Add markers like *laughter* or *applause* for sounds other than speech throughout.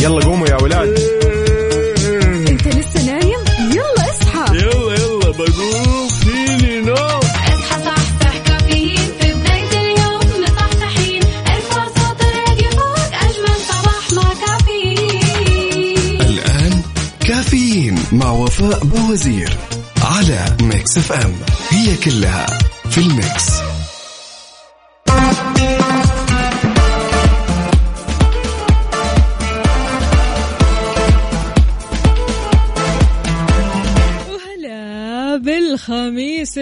يلا قوموا يا ولاد. انت لسه نايم؟ يلا اصحى. يلا يلا بقوم. فيني نوم. اصحى صحصح كافيين في بداية اليوم. مصحصحين ارفع صوت الراديو فوق. أجمل صباح مع كافيين. الآن كافيين مع وفاء بوزير على Mix FM. هي كلها في ال Mix. بالخميس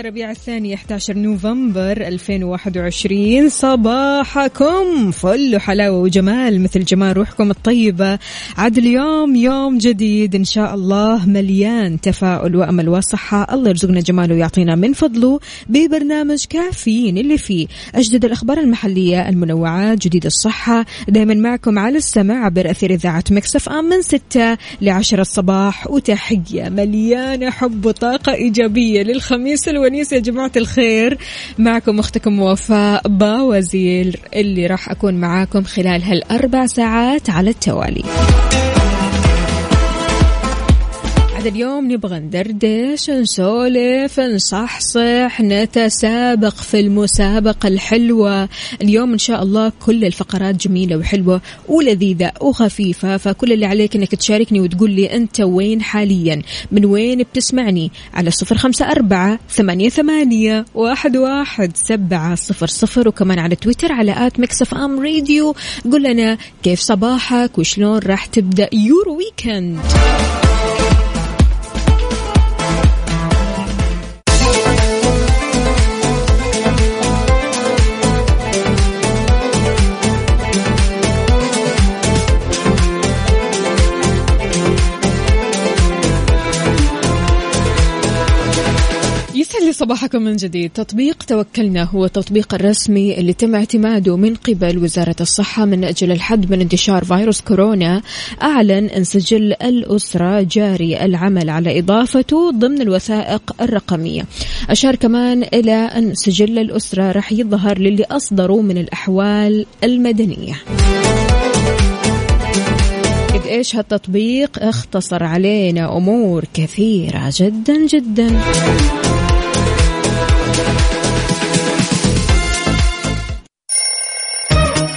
ربيع الثاني 11 نوفمبر 2021 صباحكم فل وحلاوة وجمال مثل جمال روحكم الطيبة. عاد اليوم يوم جديد إن شاء الله مليان تفاؤل وأمل وصحة. الله يرزقنا جماله ويعطينا من فضله ببرنامج كافيين اللي فيه أجدد الأخبار المحلية المنوعات جديد الصحة. دائما معكم على السمع عبر أثير إذاعة مكسف أم من 6 ل 10 الصباح. وتحية مليانة حب وطاقة إيجابية للخميس الونيس يا جماعة الخير. معكم أختكم وفاء باوزير اللي راح أكون معاكم خلال هالأربع ساعات على التوالي. عاد اليوم نبغى ندردش نسولف نصحصح نتسابق في المسابقة الحلوة. اليوم إن شاء الله كل الفقرات جميلة وحلوة ولذيذة وخفيفة فكل اللي عليك إنك تشاركني وتقول لي أنت وين حاليا؟ من وين بتسمعني؟ على صفر خمسة أربعة ثمانية, ثمانية واحد, واحد سبعة صفر صفر وكمان على تويتر على at Mix FM Radio. قول لنا كيف صباحك وشلون راح تبدأ your weekend صباحكم من جديد تطبيق توكلنا هو التطبيق الرسمي اللي تم اعتماده من قبل وزارة الصحة من أجل الحد من انتشار فيروس كورونا. أعلن أن سجل الأسرة جاري العمل على إضافته ضمن الوثائق الرقمية. أشار كمان إلى أن سجل الأسرة راح يظهر للي أصدروا من الأحوال المدنية. قد إيش هالتطبيق؟ اختصر علينا أمور كثيرة جدا جدا.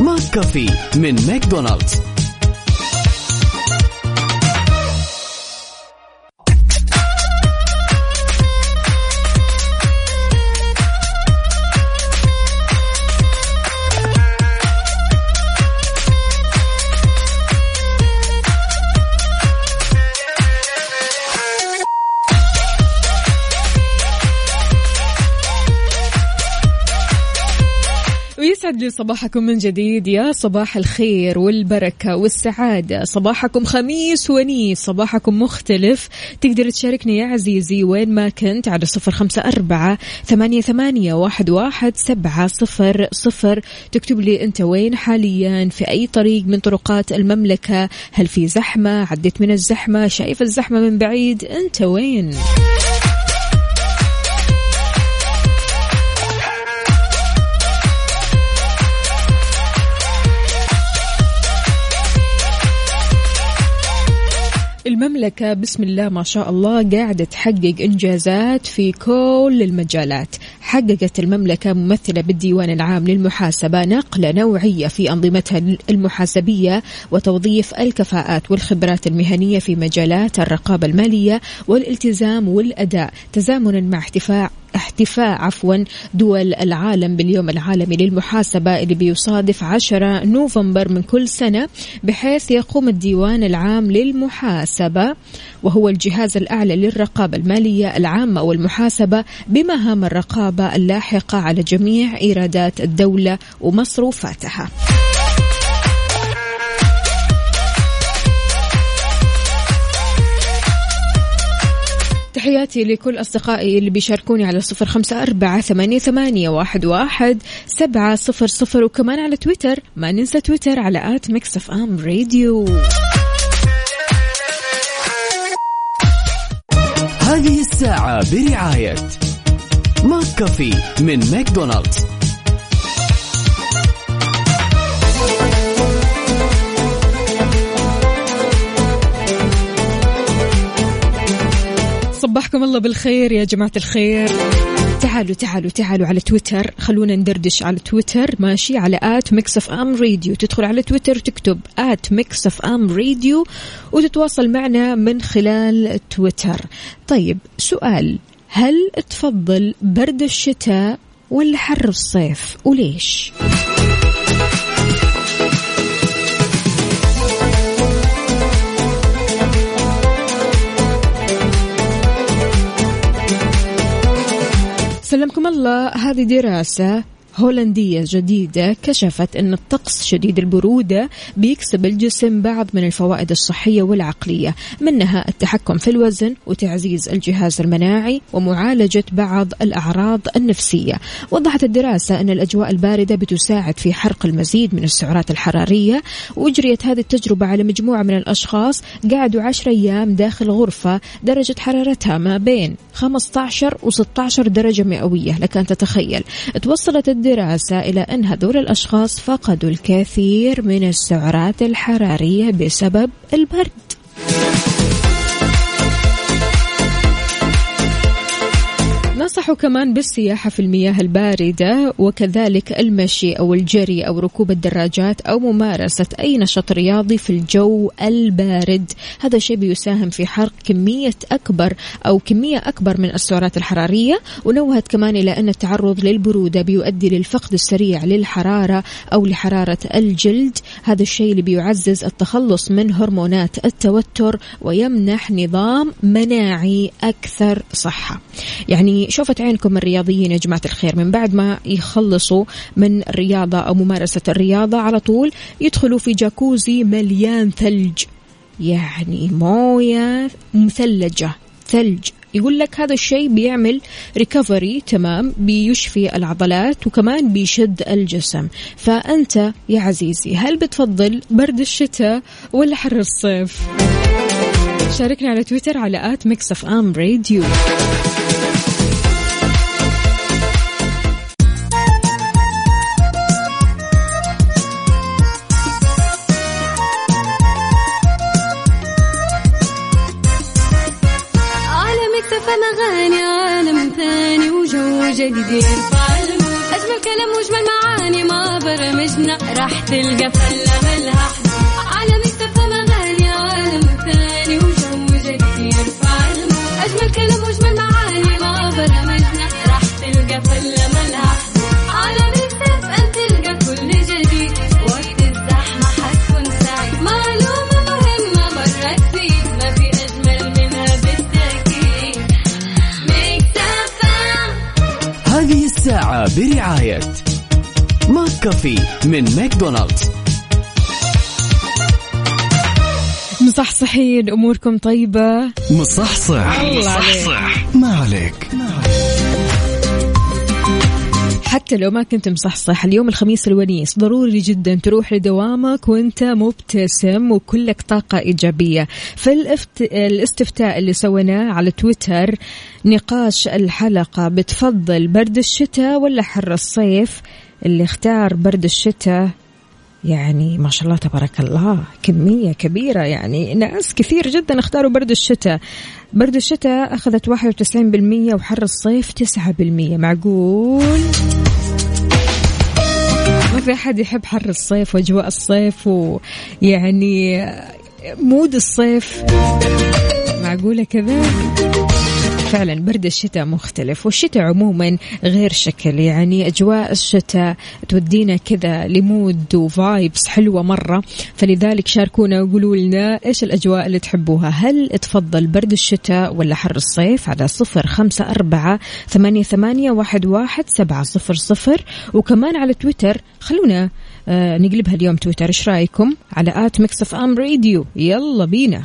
ماك كافي من ماكدونالدز. ويسعد لي صباحكم من جديد. يا صباح الخير والبركة والسعادة. صباحكم خميس ونيس. صباحكم مختلف. تقدر تشاركني يا عزيزي وين ما كنت على صفر خمسة أربعة ثمانية, ثمانية واحد, واحد سبعة صفر صفر. تكتب لي أنت وين حاليا؟ في أي طريق من طرقات المملكة؟ هل في زحمة؟ عديت من الزحمة؟ شايف الزحمة من بعيد؟ أنت وين؟ المملكة بسم الله ما شاء الله قاعدة تحقق إنجازات في كل المجالات. حققت المملكة ممثلة بالديوان العام للمحاسبة نقلة نوعية في أنظمتها المحاسبية وتوظيف الكفاءات والخبرات المهنية في مجالات الرقابة المالية والالتزام والأداء. تزامنا مع احتفاء احتفاء عفوا دول العالم باليوم العالمي للمحاسبة اللي بيصادف 10 نوفمبر من كل سنة بحيث يقوم الديوان العام للمحاسبة وهو الجهاز الأعلى للرقابة المالية العامة والمحاسبة بمهام الرقابة اللاحقة على جميع إيرادات الدولة ومصروفاتها. تحياتي لكل أصدقائي اللي بيشاركوني على صفر خمسة أربعة ثمانية, ثمانية واحد, واحد سبعة صفر صفر وكمان على تويتر. ما ننسى تويتر على at Mix FM Radio. هذه الساعة برعاية McCafé من ماكدونالدز. صبحكم الله بالخير يا جماعة الخير. تعالوا تعالوا تعالوا على تويتر. خلونا ندردش على تويتر ماشي؟ على at Mix FM Radio. تدخل على تويتر وتكتب at Mix FM Radio وتتواصل معنا من خلال تويتر. طيب سؤال. هل تفضل برد الشتاء ولا حر الصيف؟ وليش؟ سلمكم الله هذه دراسة هولندية جديدة كشفت أن الطقس شديد البرودة بيكسب الجسم بعض من الفوائد الصحية والعقلية منها التحكم في الوزن وتعزيز الجهاز المناعي ومعالجة بعض الأعراض النفسية. وضحت الدراسة أن الأجواء الباردة بتساعد في حرق المزيد من السعرات الحرارية وأجريت هذه التجربة على مجموعة من الأشخاص قعدوا عشر أيام داخل غرفة درجة حرارتها ما بين 15 و 16 درجة مئوية لك أن تتخيل. توصلت الدراسة إلى أن هذول الأشخاص فقدوا الكثير من السعرات الحرارية بسبب البرد. نصحوا كمان بالسياحة في المياه الباردة وكذلك المشي أو الجري أو ركوب الدراجات أو ممارسة أي نشاط رياضي في الجو البارد. هذا الشيء بيساهم في حرق كمية أكبر أو كمية أكبر من السعرات الحرارية ونوهت كمان إلى أن التعرض للبرودة بيؤدي للفقد السريع للحرارة أو لحرارة الجلد. هذا الشيء اللي بيعزز التخلص من هرمونات التوتر ويمنح نظام مناعي أكثر صحة. يعني شوفت عينكم الرياضيين يا جماعة الخير. من بعد ما يخلصوا من الرياضة أو ممارسة الرياضة على طول يدخلوا في جاكوزي مليان ثلج. يعني موية مثلجة ثلج. يقول لك هذا الشيء بيعمل recovery تمام بيشفي العضلات وكمان بيشد الجسم. فأنت يا عزيزي هل بتفضل برد الشتاء ولا حر الصيف؟ شاركنا على تويتر على at Mix FM Radio وجو جديد. يرفع المود أجمل كلام وأجمل معاني ما برمجنا. راح تلقى فله ملها حدود. عالم ثاني وجو جديد أجمل كلام وأجمل معاني ما برمجنا. راح تلقى فله ملها برعاية McCafé من ماكدونالدز. مصحصحين أموركم طيبة؟ مصحصح. عليك. ما عليك. حتى لو ما كنت مصحصح اليوم الخميس الونيس ضروري جدا تروح لدوامك وأنت مبتسم وكلك طاقة إيجابية. في الافت... الاستفتاء اللي سويناه على تويتر نقاش الحلقة بتفضل برد الشتاء ولا حر الصيف؟ اللي اختار برد الشتاء يعني ما شاء الله تبارك الله كمية كبيرة يعني. ناس كثير جدا اختاروا برد الشتاء. برد الشتاء أخذت 91% وحر الصيف 9% معقول؟ ما في أحد يحب حر الصيف وأجواء الصيف ويعني mood الصيف. معقولة كذا؟ فعلا برد الشتاء مختلف والشتاء عموما غير شكل. يعني أجواء الشتاء تودينا كذا ل mood و vibes حلوة مرة. فلذلك شاركونا وقولوا لنا إيش الأجواء اللي تحبوها. هل تفضل برد الشتاء ولا حر الصيف؟ على صفر خمسة أربعة ثمانية, ثمانية واحد, واحد سبعة صفر صفر. وكمان على تويتر خلونا آه نقلبها اليوم تويتر. إيش رأيكم؟ على at Mix FM Radio. يلا بينا.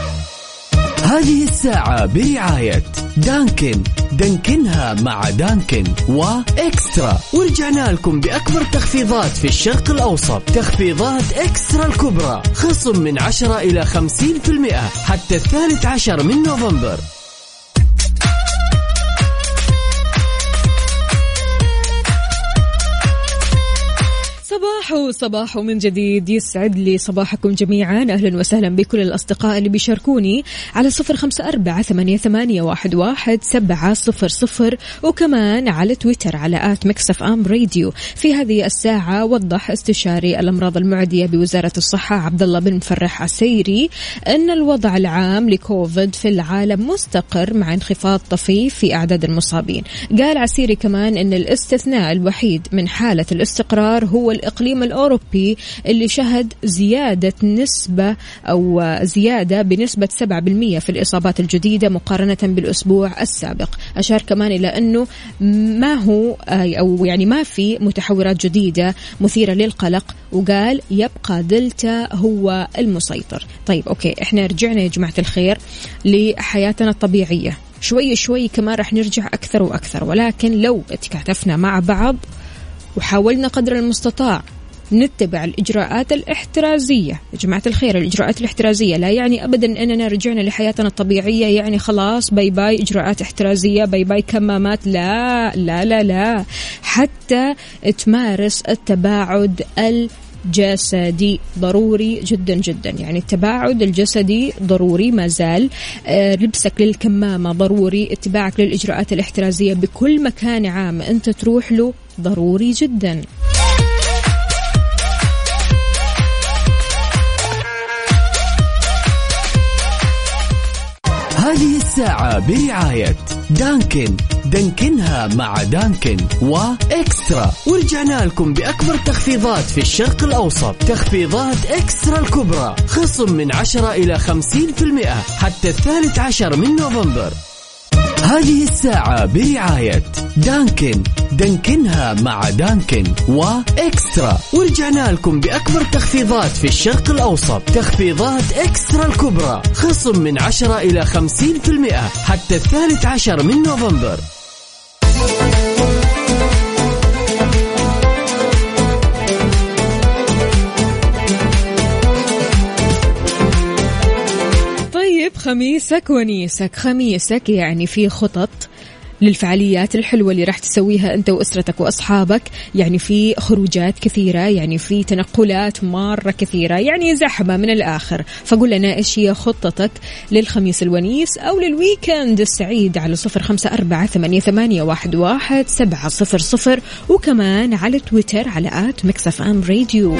هذه الساعة برعاية دانكن. دانكنها مع دانكن وإكسترا. ورجعنا لكم بأكبر تخفيضات في الشرق الأوسط. تخفيضات إكسترا الكبرى. خصم من 10 إلى 50% حتى الثالث عشر من نوفمبر. صباحو صباحو من جديد. يسعد لي صباحكم جميعا. أهلا وسهلا بكل الأصدقاء اللي بيشاركوني على صفر خمسة أربعة ثمانية, واحد سبعة صفر صفر وكمان على تويتر على at Mix FM Radio. في هذه الساعة وضح استشاري الأمراض المعدية بوزارة الصحة عبد الله بن مفرح عسيري أن الوضع العام لكوفيد في العالم مستقر مع انخفاض طفيف في أعداد المصابين. قال عسيري كمان أن الاستثناء الوحيد من حالة الاستقرار هو الإقليم الأوروبي اللي شهد زيادة نسبة أو زيادة بنسبة 7% في الإصابات الجديدة مقارنة بالأسبوع السابق. أشار كمان إلى أنه ما هو أو يعني ما في متحورات جديدة مثيرة للقلق وقال يبقى دلتا هو المسيطر. طيب okay إحنا رجعنا يا جماعة الخير لحياتنا الطبيعية. شوي شوي كمان رح نرجع أكثر وأكثر ولكن لو تكاتفنا مع بعض وحاولنا قدر المستطاع نتبع الإجراءات الإحترازية. يا جماعة الخير الإجراءات الإحترازية لا يعني أبدا أننا رجعنا لحياتنا الطبيعية يعني خلاص bye bye إجراءات إحترازية bye bye كمامات. لا لا لا لا. حتى تمارس التباعد الجسدي ضروري جدا جدا. يعني التباعد الجسدي ضروري ما زال. آه، لبسك للكمامة ضروري اتباعك للإجراءات الإحترازية بكل مكان عام. أنت تروح له ضروري جدا. هذه الساعة برعاية دانكن. دانكنها مع دانكن وإكسترا. ورجعنا لكم بأكبر تخفيضات في الشرق الأوسط. تخفيضات إكسترا الكبرى. خصم من 10 إلى 50% حتى الثالث عشر من نوفمبر. هذه الساعة برعاية دانكن. دانكنها مع دانكن وإكسترا. ورجعنا لكم بأكبر تخفيضات في الشرق الأوسط. تخفيضات إكسترا الكبرى. خصم من 10 إلى 50% حتى الثالث عشر من نوفمبر. خميسك ونيسك. خميسك يعني في خطط للفعاليات الحلوة اللي راح تسويها أنت وأسرتك وأصحابك. يعني في خروجات كثيرة يعني في تنقلات مرة كثيرة يعني زحمة من الآخر. فقول لنا إيش هي خطتك للخميس الونيس أو لل weekend السعيد على صفر خمسة أربعة ثمانية, واحد, واحد سبعة صفر صفر. وكمان على تويتر على at Mix FM Radio.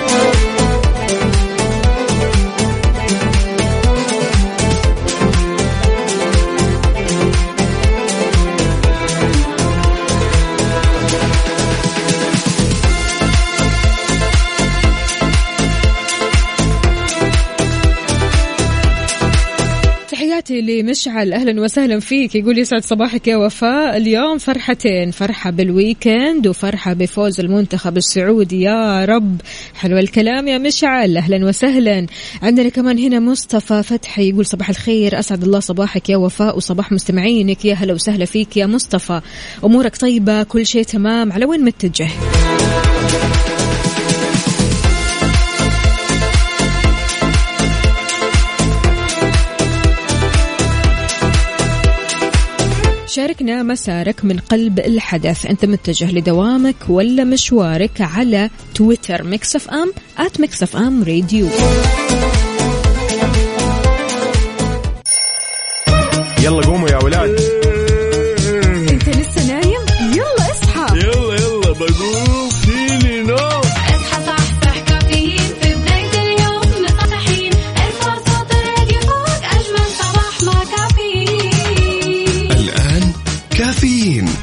تحياتي لمشعل. أهلا وسهلا فيك. يقول يسعد صباحك يا وفاء. اليوم فرحتين. فرحة بالويكند وفرحة بفوز المنتخب السعودي. يا رب. حلو الكلام يا مشعل. أهلا وسهلا. عندنا كمان هنا مصطفى فتحي يقول صباح الخير. أسعد الله صباحك يا وفاء وصباح مستمعينك. يا هلا وسهلا فيك يا مصطفى. أمورك طيبة. كل شيء تمام. على وين متجه؟ شاركنا مسارك من قلب الحدث. أنت متجه لدوامك ولا مشوارك على تويتر Mix FM at Mix FM Radio يلا قوموا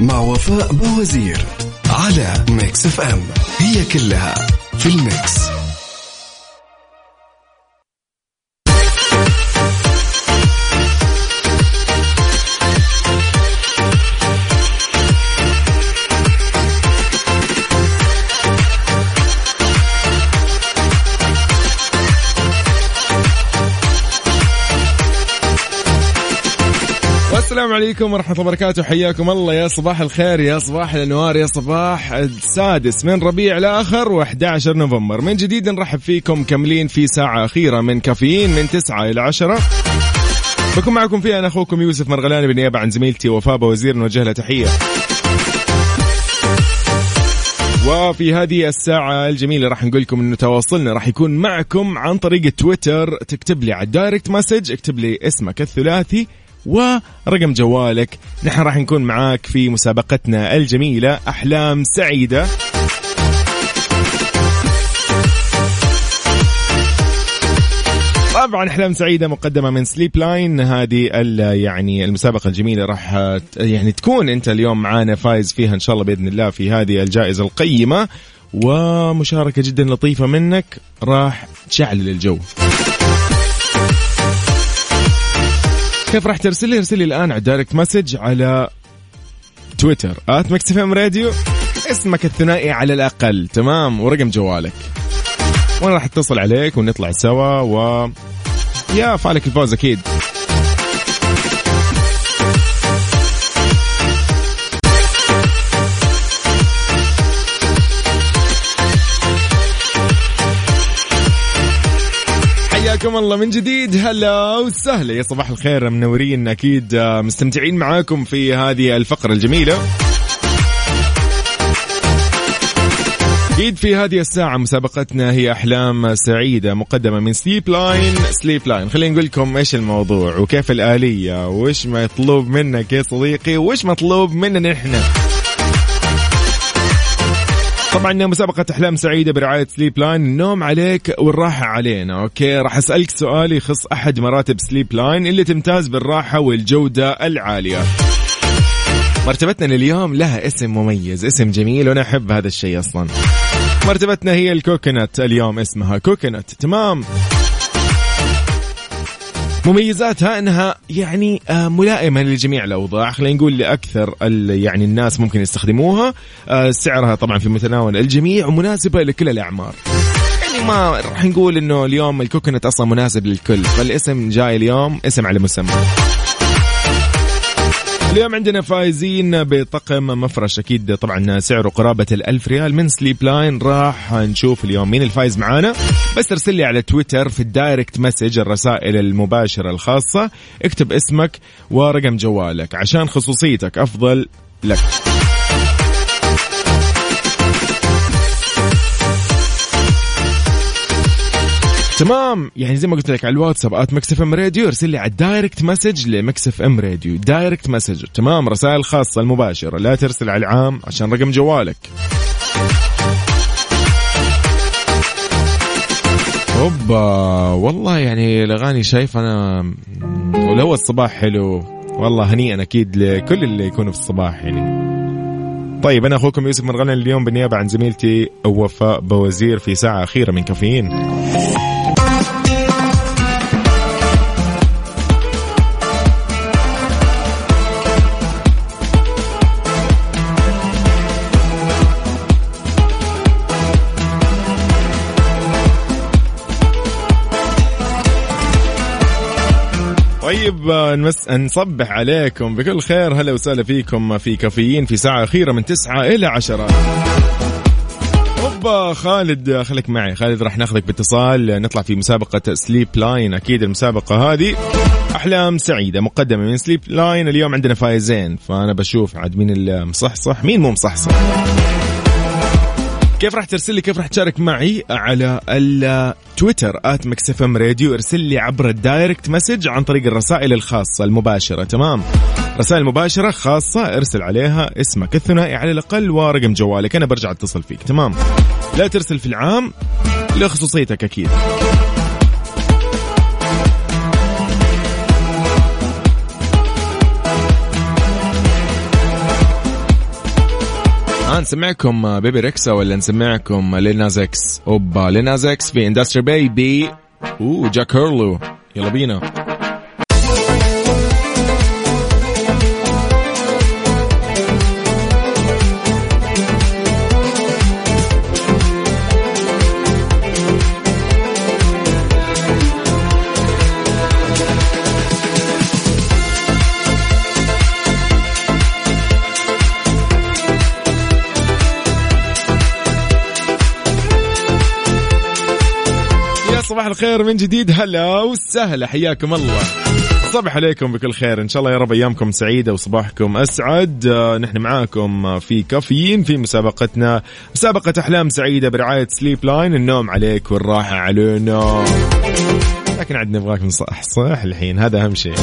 مع وفاء بوزير على ميكس إف إم. هي كلها في الميكس. عليكم ورحمة الله وبركاته. حياكم الله. يا صباح الخير يا صباح الأنوار يا صباح السادس من ربيع الآخر و11 نوفمبر. من جديد نرحب فيكم مكملين في ساعة أخيرة من كافيين من 9 إلى 10 بكون معكم فيها أنا أخوكم يوسف مرغلاني بالنيابة عن زميلتي وفاء وزير نوجه لها تحية. وفي هذه الساعة الجميلة راح نقول لكم إنه تواصلنا راح يكون معكم عن طريق تويتر. تكتب لي على ال direct message اكتب لي اسمك الثلاثي ورقم جوالك. نحن راح نكون معاك في مسابقتنا الجميلة أحلام سعيدة. طبعا أحلام سعيدة مقدمة من Sleep Line هذه يعني المسابقة الجميلة راح يعني تكون أنت اليوم معانا فايز فيها إن شاء الله بإذن الله في هذه الجائزة القيمة. ومشاركة جدا لطيفة منك. راح تشعل الجو. كيف راح ترسل لي؟ ارسل لي الآن على direct message على تويتر at Mix FM Radio. اسمك الثنائي على الأقل. تمام؟ ورقم جوالك. وأنا راح اتصل عليك ونطلع سوا و يا فالك الفوز أكيد. حياكم الله من جديد. هلا وسهلا. يا صباح الخير منورين أكيد. آه، مستمتعين معاكم في هذه الفقرة الجميلة. أكيد في هذه الساعة مسابقتنا هي أحلام سعيدة مقدمة من Sleep Line Sleep Line خلينا نقول لكم إيش الموضوع وكيف الآلية وإيش مطلوب منك يا صديقي وإيش مطلوب مننا إحنا. طبعا مسابقة أحلام سعيدة برعاية Sleep Line النوم عليك والراحة علينا okay؟ راح أسألك سؤال يخص أحد مراتب Sleep Line اللي تمتاز بالراحة والجودة العالية. مرتبتنا لليوم لها اسم مميز اسم جميل وأنا أحب هذا الشيء أصلا. مرتبتنا هي ال Coconut اليوم اسمها Coconut. تمام؟ مميزاتها أنها يعني آه، ملائمة لجميع الأوضاع. خلينا نقول لأكثر يعني الناس ممكن يستخدموها. آه، سعرها طبعا في متناول الجميع ومناسبه لكل الأعمار. يعني ما راح نقول إنه اليوم ال Coconut أصلا مناسب للكل فالاسم جاي اليوم اسم على مسمى. اليوم عندنا فايزين بطقم مفرش أكيد طبعا سعره قرابة الألف ريال من Sleep Line راح نشوف اليوم مين الفايز معانا. بس ارسل لي على تويتر في ال direct message الرسائل المباشرة الخاصة. اكتب اسمك ورقم جوالك عشان خصوصيتك أفضل لك. تمام. يعني زي ما قلت لك على الواتساب at Mix FM Radio ارسل لي على ال direct message ل Mix FM Radio. direct message تمام. رسائل خاصة المباشرة. لا ترسل على العام عشان رقم جوالك. اوبا والله يعني الأغاني شايف أنا ولو الصباح حلو والله هنيئا أكيد لكل اللي يكونوا في الصباح يعني. طيب أنا أخوكم يوسف مرغلان اليوم بالنيابة عن زميلتي وفاء بوزير في ساعة أخيرة من كافيين. طيب نمس نصبح عليكم بكل خير. هلا وسهلا فيكم في كافيين في ساعة أخيرة من تسعة إلى عشرة. اوبا خالد خليك معي. خالد راح ناخذك باتصال. نطلع في مسابقة Sleep Line أكيد المسابقة هذه أحلام سعيدة مقدمة من Sleep Line اليوم عندنا فايزين فأنا بشوف عاد مين المصحصح مين مو مصحصح. كيف راح ترسل لي كيف راح تشارك معي على التويتر at Mix FM Radio. ارسل لي عبر ال direct message عن طريق الرسائل الخاصة المباشرة. تمام؟ رسائل مباشرة خاصة ارسل عليها اسمك الثنائي على الأقل ورقم جوالك. أنا برجع أتصل فيك. تمام؟ لا ترسل في العام لخصوصيتك أكيد. آه نسمعكم Bebe Rexha ولا نسمعكم Lil Nas X. أوبا Lil Nas X في Industry Baby أوه Jack Harlow. يلا بينا. الخير من جديد. هلا وسهلا حياكم الله. صباح عليكم بكل خير. إن شاء الله يا رب أيامكم سعيدة وصباحكم أسعد. آه، نحن معاكم في كافيين في مسابقتنا. مسابقة أحلام سعيدة برعاية سليب لاين النوم عليك والراحة علينا لكن عاد نبغاك نصحصح الحين. هذا أهم شيء.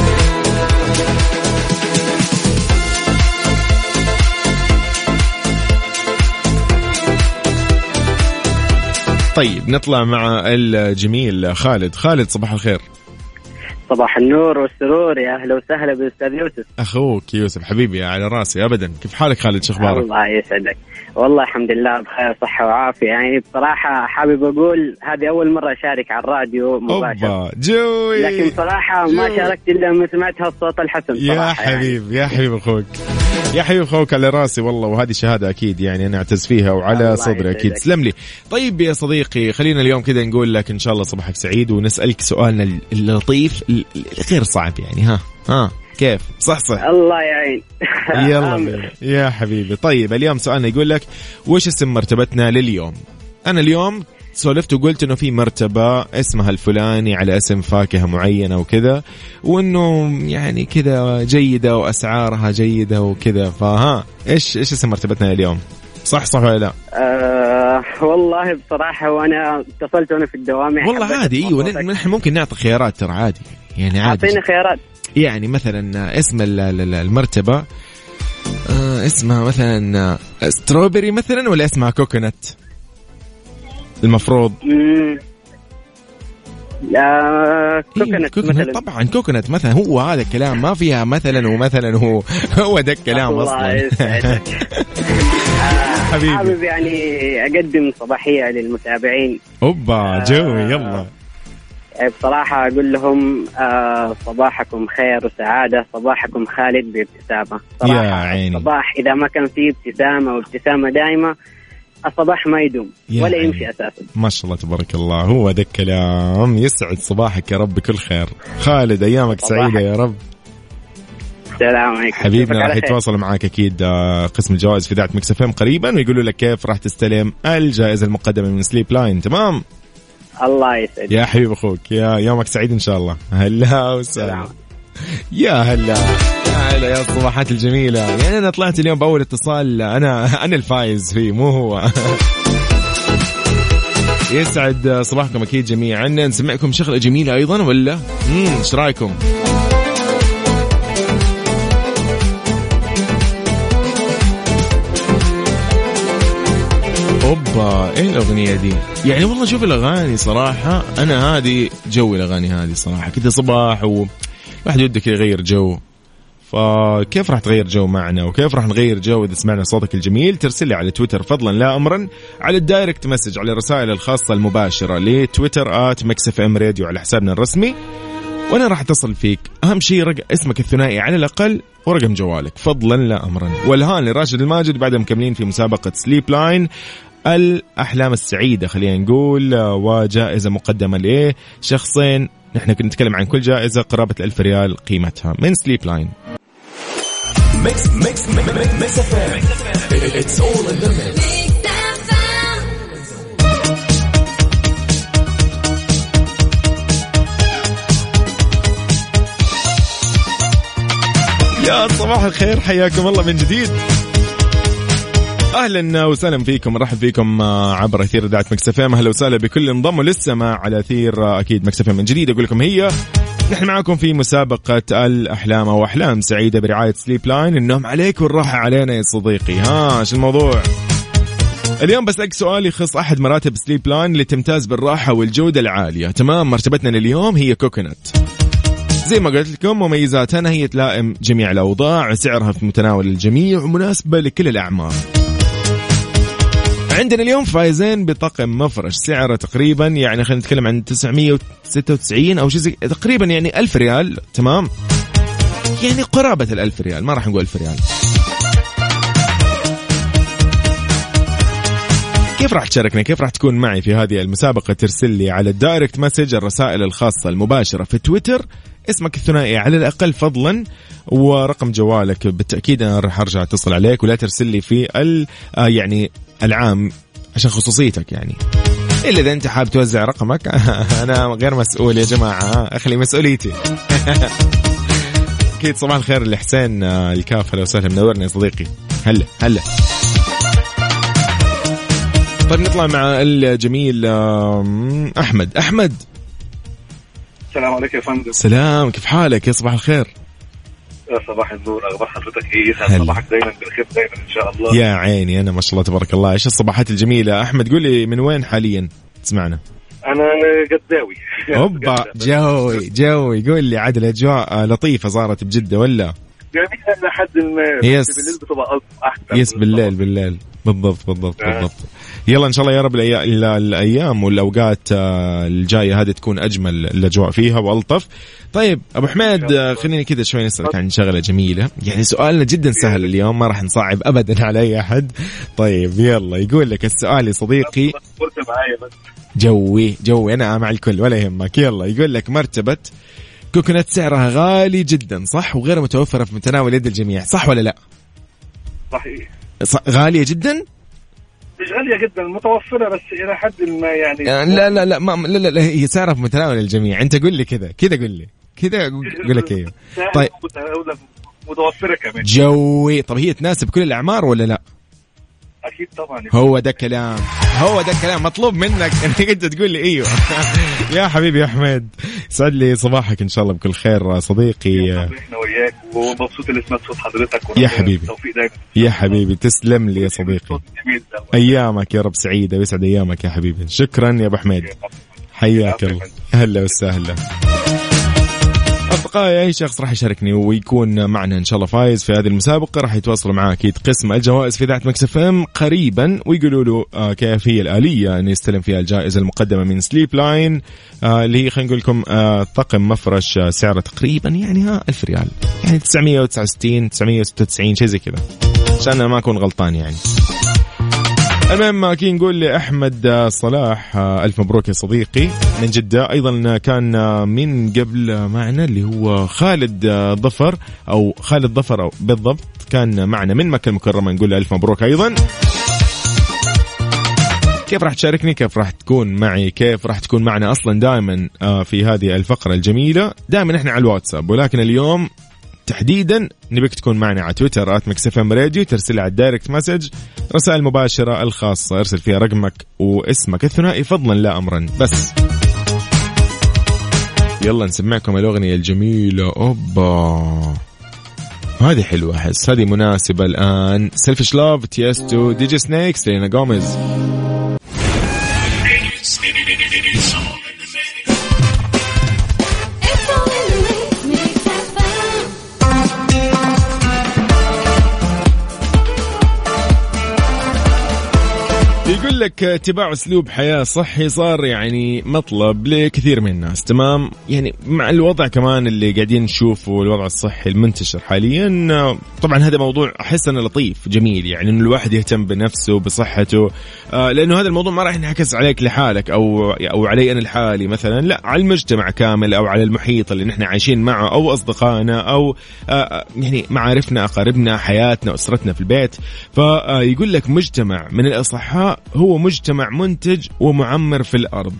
طيب نطلع مع الجميل خالد. خالد صباح الخير. صباح النور والسرور يا أهلا وسهلا بالأستاذ يوسف. أخوك يوسف حبيبي على راسي ابدا. كيف حالك خالد؟ شو أخبارك؟ الله يسعدك. والله الحمد لله بخير صحة وعافية. يعني بصراحة حابب أقول هذه أول مرة أشارك على الراديو مباشرة. أوبا جوي! لكن صراحة ما. شاركت إلا لما سمعت هالصوت الحسن يا يعني. حبيب يا حبيب أخوك. يا حبيب أخوك على راسي والله وهذه شهادة أكيد يعني أنا أعتز فيها وعلى صدري أكيد. تسلم لي. طيب يا صديقي خلينا اليوم كذا نقول لك إن شاء الله صباحك سعيد ونسألك سؤالنا اللطيف الغير صعب يعني ها؟ ها؟ كيف؟ صح صح. الله يعين. *laughs* يلا. يا حبيبي. طيب اليوم سؤالنا يقول لك وش اسم مرتبتنا لليوم؟ أنا اليوم سولفت وقلت إنه في مرتبة اسمها الفلاني على اسم فاكهة معينة وكذا وإنه يعني كذا جيدة وأسعارها جيدة وكذا. فها إيش إيش اسم مرتبتنا اليوم؟ صح صح ولا لا؟ آه والله بصراحة وأنا اتصلت وأنا في الدوام يعني والله عادي إيوه. نحن ممكن نعطي خيارات ترى عادي. يعني عادي. أعطيني خيارات. يعني مثلا اسم ال- ال- المرتبة آه اسمها مثلا آه، ستروبري مثلا ولا اسمها كوكونات المفروض. لا كوكونات كوكونات طبعا كوكونات مثلا. هو هذا الكلام ما فيها مثلا ومثلا هو هو ده الكلام أصلا. *laughs* حبيبي. حابب يعني أقدم صباحية للمتابعين. أوبا جوي يلا. يعني بصراحة أقول لهم آه صباحكم خير وسعادة. صباحكم خالد بابتسامة. صراحة يا عيني. الصباح إذا ما كان فيه ابتسامة وابتسامة دائمة الصباح ما يدوم ولا عيني. يمشي أساسا. ما شاء الله تبارك الله. هو ده الكلام يسعد صباحك يا رب بكل خير. خالد أيامك صباحك. سعيدة يا رب. السلام عليكم. حبيبنا راح. يتواصل معك أكيد آه، قسم الجوائز في إذاعة Mix FM قريبا ويقولوا لك كيف راح تستلم الجائزة المقدمة من Sleep Line تمام؟ الله يسعدك. يا حبيب أخوك يا يومك سعيد إن شاء الله. هلا وسهلا. سلام. يا هلا. يا هلا يا الصباحات الجميلة. يعني أنا طلعت اليوم بأول اتصال أنا أنا الفايز فيه مو هو. *laughs* يسعد صباحكم أكيد جميعا. نسمعكم شغلة جميلة أيضا ولا؟ امم إيش رأيكم؟ اوبا إيه الأغنية دي؟ يعني والله شوف الأغاني صراحة أنا هذه جوي الأغاني هذه صراحة. كذا صباح و واحد وده كذا يغير جو. فكيف راح تغير جو معنا؟ وكيف راح نغير جو إذا سمعنا صوتك الجميل؟ ترسل لي على تويتر فضلا لا امرا على ال direct message على الرسائل الخاصة المباشرة لتويتر at Mix FM Radio على حسابنا الرسمي. وأنا راح أتصل فيك. أهم شيء رق... اسمك الثنائي على الأقل ورقم جوالك. فضلا لا امرا. والهان لراشد الماجد بعد مكملين في مسابقة Sleep Line الأحلام السعيدة خلينا نقول آه، وجائزة مقدمة لشخصين نحن كنا نتكلم عن كل جائزة قرابة الألف ريال قيمتها. من Sleep Line Mix Mix Mix FM It's all in the mix يا صباح الخير حياكم الله من جديد. أهلا وسهلا فيكم. نرحب فيكم آه، عبر أثير إذاعة Mix FM أهلا وسهلا بكل انضموا للسماع على أثير آه، أكيد Mix FM من جديد. أقول لكم هي نحن معكم في مسابقة الأحلام أو أحلام سعيدة برعاية Sleep Line النوم عليك والراحة علينا يا صديقي. ها شو الموضوع؟ اليوم بسألك سؤال يخص أحد مراتب Sleep Line اللي تمتاز بالراحة والجودة العالية. تمام مرتبتنا لليوم هي coconut زي ما قلت لكم مميزاتها هي تلائم جميع الأوضاع وسعرها في متناول الجميع ومناسبة لكل الأعمار. عندنا اليوم فايزين بطقم مفرش سعره تقريبا يعني خلينا نتكلم عن 996 أو شيء زي تقريبا يعني 1000 ريال تمام؟ يعني قرابة الألف ريال ما راح نقول ألف ريال. كيف راح تشاركنا؟ كيف راح تكون معي في هذه المسابقة؟ ترسل لي على ال direct message الرسائل الخاصة المباشرة في تويتر. اسمك الثنائي على الأقل فضلا ورقم جوالك بالتأكيد أنا راح أرجع أتصل عليك ولا ترسل لي في ال آه يعني العام عشان خصوصيتك يعني. إلا إذا أنت حابب توزع رقمك *laughs* أنا غير مسؤول يا جماعة أخلي مسؤوليتي. *laughs* أكيد صباح الخير لحسين آه، الكاف أهلا وسهلا منورنا يا صديقي. هلا هلا. طيب نطلع مع الجميل أحمد. أحمد. السلام عليكم يا فندم. سلام كيف حالك؟ يا صباح الخير. يا صباح النور أخبار حضرتك إيه؟ يسعد. صباحك دايما بالخير دايما إن شاء الله. يا عيني أنا ما شاء الله تبارك الله. إيش الصباحات الجميلة؟ أحمد قول لي من وين حاليا؟ تسمعنا. أنا جداوي *laughs* أوبا جوي جوي. قول لي عاد الاجواء لطيفة صارت بجدة ولا؟ جميلة لحد ما يس. بالليل بتبقى أحسن. يس بالليل بالليل. بالضبط بالضبط آه. بالضبط. يلا إن شاء الله يا رب الأيام والأوقات آه، الجاية هذه تكون أجمل الأجواء فيها وألطف. طيب أبو حميد آه، خليني كذا شوي نسألك عن شغلة جميلة. يعني سؤالنا جدا سهل اليوم ما راح نصعب ابدا على أي أحد. طيب يلا يقول لك السؤال يا صديقي. جوي جوي أنا مع الكل ولا يهمك. يلا يقول لك مرتبة كوكونات سعرها غالي جدا صح؟ وغير متوفرة في متناول يد الجميع صح ولا لا؟ صحيح. غالية جدا؟ مش غالية جدا متوفرة بس إلى حد ما يعني. يعني لا لا لا ما لا, لا, لا هي سعرها في متناول الجميع. أنت قل لي كذا كذا قل لي كذا قول لك إيوه. *laughs* طيب. متوفرة كمان. جوي. طب هي تناسب كل الأعمار ولا لا؟ أكيد طبعا. هو ده الكلام هو ده الكلام مطلوب منك *laughs* إنك أنت تقول لي إيوه. *laughs* يا حبيبي يا أحمد سعد لي صباحك إن شاء الله بكل خير صديقي. إحنا وياك. ومبسوط اللي سمعت صوت حضرتك. يا حبيبي. يا حبيبي تسلم لي يا صديقي. أيامك يا رب سعيدة ويسعد أيامك يا حبيبي. شكرا يا أبو حميد حياك الله. هلا وسهلا. أصدقائي أي شخص راح يشاركني ويكون معنا إن شاء الله فايز في هذه المسابقة راح يتواصلوا معاه أكيد قسم الجوائز في إذاعة Mix FM قريبا ويقولوا له آه كيف هي الآلية أن يستلم فيها الجائزة المقدمة من Sleep Line آه اللي هي خلينا نقول لكم آه طقم مفرش سعره تقريبا يعني ها 1000 ريال. يعني 969 996 شيء زي كذا. عشان أنا ما أكون غلطان يعني. المهم أكيد نقول لأحمد صلاح آه، ألف مبروك يا صديقي. من جدة أيضا كان آه، من قبل آه، معنا اللي هو خالد آه، ظفر أو خالد ظفر بالضبط كان معنا من مكة المكرمة. نقول له ألف مبروك أيضا. كيف راح تشاركني؟ كيف راح تكون معي؟ كيف راح تكون معنا أصلا دائما آه، في هذه الفقرة الجميلة؟ دائما إحنا على الواتساب. ولكن اليوم تحديدا نبيك تكون معنا على تويتر at Mix FM Radio ترسل على ال direct message رسائل مباشرة الخاصة ارسل فيها رقمك واسمك الثنائي فضلا لا امرا بس. يلا نسمعكم الأغنية الجميلة أوبا. هذه حلوة أحس هذه مناسبة الآن. Selfish Love Tiësto DJ Snake Selena Gomez لك اتباع اسلوب حياة صحي صار يعني مطلب لكثير من الناس تمام؟ يعني مع الوضع كمان اللي قاعدين نشوفه الوضع الصحي المنتشر حاليا آه، طبعا هذا موضوع أحس إنه لطيف جميل يعني إنه الواحد يهتم بنفسه وبصحته آه، لأنه هذا الموضوع ما راح ينعكس عليك لحالك أو أو علي أنا لحالي مثلا لا على المجتمع كامل أو على المحيط اللي نحن عايشين معه أو أصدقائنا أو آه، يعني معارفنا أقاربنا حياتنا أسرتنا في البيت. فيقول لك مجتمع من الأصحاء هو مجتمع منتج ومعمر في الأرض.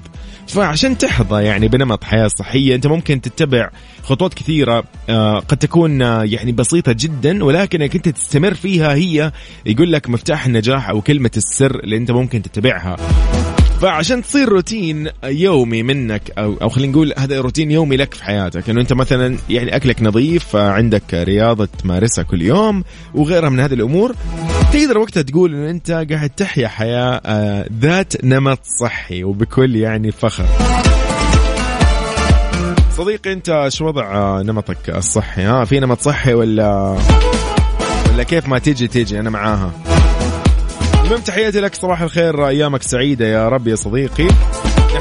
فعشان تحظى يعني بنمط حياة صحية أنت ممكن تتبع خطوات كثيرة آه، قد تكون آه، يعني بسيطة جدا ولكن إنك أنت تستمر فيها هي يقول لك مفتاح النجاح أو كلمة السر اللي أنت ممكن تتبعها. فعشان تصير روتين يومي منك أو أو خلينا نقول هذا روتين يومي لك في حياتك إنه أنت مثلا يعني أكلك نظيف عندك رياضة تمارسها كل يوم وغيرها من هذه الأمور. تقدر وقتها تقول إنه أنت قاعد تحيا حياة آه، ذات نمط صحي وبكل يعني فخر. صديقي أنت شو وضع آه، نمطك الصحي؟ ها في نمط صحي ولا ولا كيف ما تيجي تيجي أنا معاها. المهم تحياتي لك صباح الخير أيامك سعيدة يا رب يا صديقي.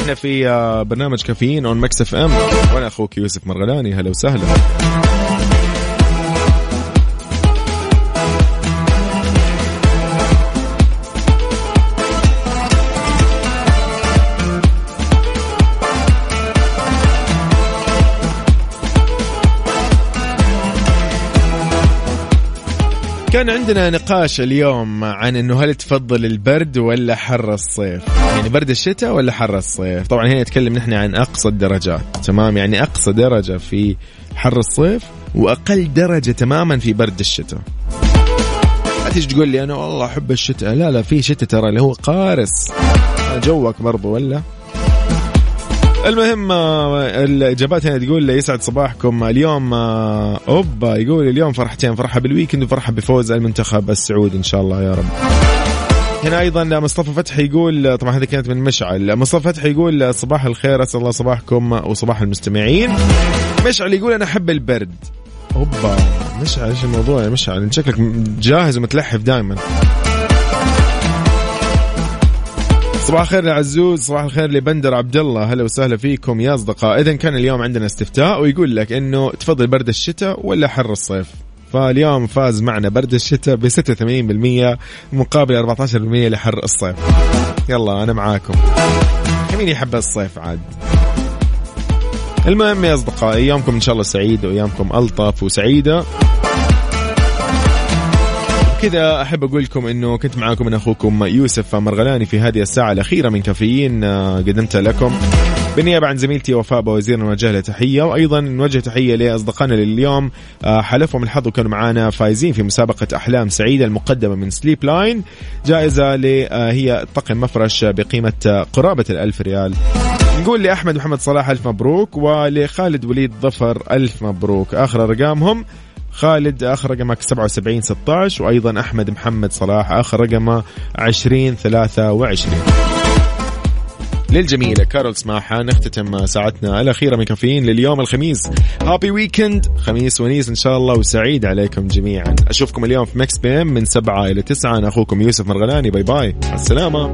إحنا في آه، برنامج كافيين on Mix FM وأنا أخوك يوسف مرغلاني هلا وسهلا. كان عندنا نقاش اليوم عن إنه هل تفضل البرد ولا حر الصيف؟ يعني برد الشتاء ولا حر الصيف؟ طبعا هنا نتكلم نحن عن أقصى الدرجات تمام؟ يعني أقصى درجة في حر الصيف وأقل درجة تماما في برد الشتاء. لا تيجي تقول لي؟ أنا والله أحب الشتاء. لا لا في شتاء ترى اللي هو قارس. جوك برضو ولا؟ المهم آه، الإجابات هنا تقول يسعد صباحكم. اليوم آه، أوبا يقول اليوم فرحتين فرحة بالويكند وفرحة بفوز المنتخب السعودي إن شاء الله يا رب. هنا أيضا مصطفى فتحي يقول طبعا هذه كانت من مشعل. مصطفى فتحي يقول صباح الخير أسأل الله صباحكم وصباح المستمعين. مشعل يقول أنا أحب البرد. أوبا مشعل إيش الموضوع يا مشعل؟ شكلك جاهز ومتلحف دائما صباح الخير لعزوز صباح الخير لبندر عبد الله هلا وسهلا فيكم يا أصدقاء. إذا كان اليوم عندنا استفتاء ويقول لك إنه تفضل برد الشتاء ولا حر الصيف؟ فاليوم فاز معنا برد الشتاء ب 86% مقابل 14% لحر الصيف. يلا أنا معاكم. مين يحب الصيف عاد؟ المهم يا اصدقائي ايامكم إن شاء الله سعيده وايامكم ألطف وسعيدة. كذا أحب أقول لكم إنه كنت معاكم أنا أخوكم يوسف مرغلاني في هذه الساعة الأخيرة من كافيين آه، قدمتها لكم بالنيابة عن زميلتي وفاء بوزير نوجه له تحية وأيضا نوجه تحية لأصدقائنا لليوم آه، حلفهم الحظ وكانوا معانا فايزين في مسابقة أحلام سعيدة المقدمة من Sleep Line جائزة آه، هي طقم مفرش بقيمة قرابة الألف ريال. نقول لأحمد محمد صلاح ألف مبروك ولخالد وليد ظفر ألف مبروك. آخر أرقامهم خالد آخر رقمك 77 16 وأيضا أحمد محمد صلاح آخر رقمه 20 23 للجميلة كارول سماحة نختتم ساعتنا الأخيرة من كافيين لليوم الخميس. happy weekend خميس ونيس إن شاء الله وسعيد عليكم جميعا. أشوفكم اليوم في Mix PM من سبعة إلى تسعة. أنا أخوكم يوسف مرغلاني. bye bye. السلامة.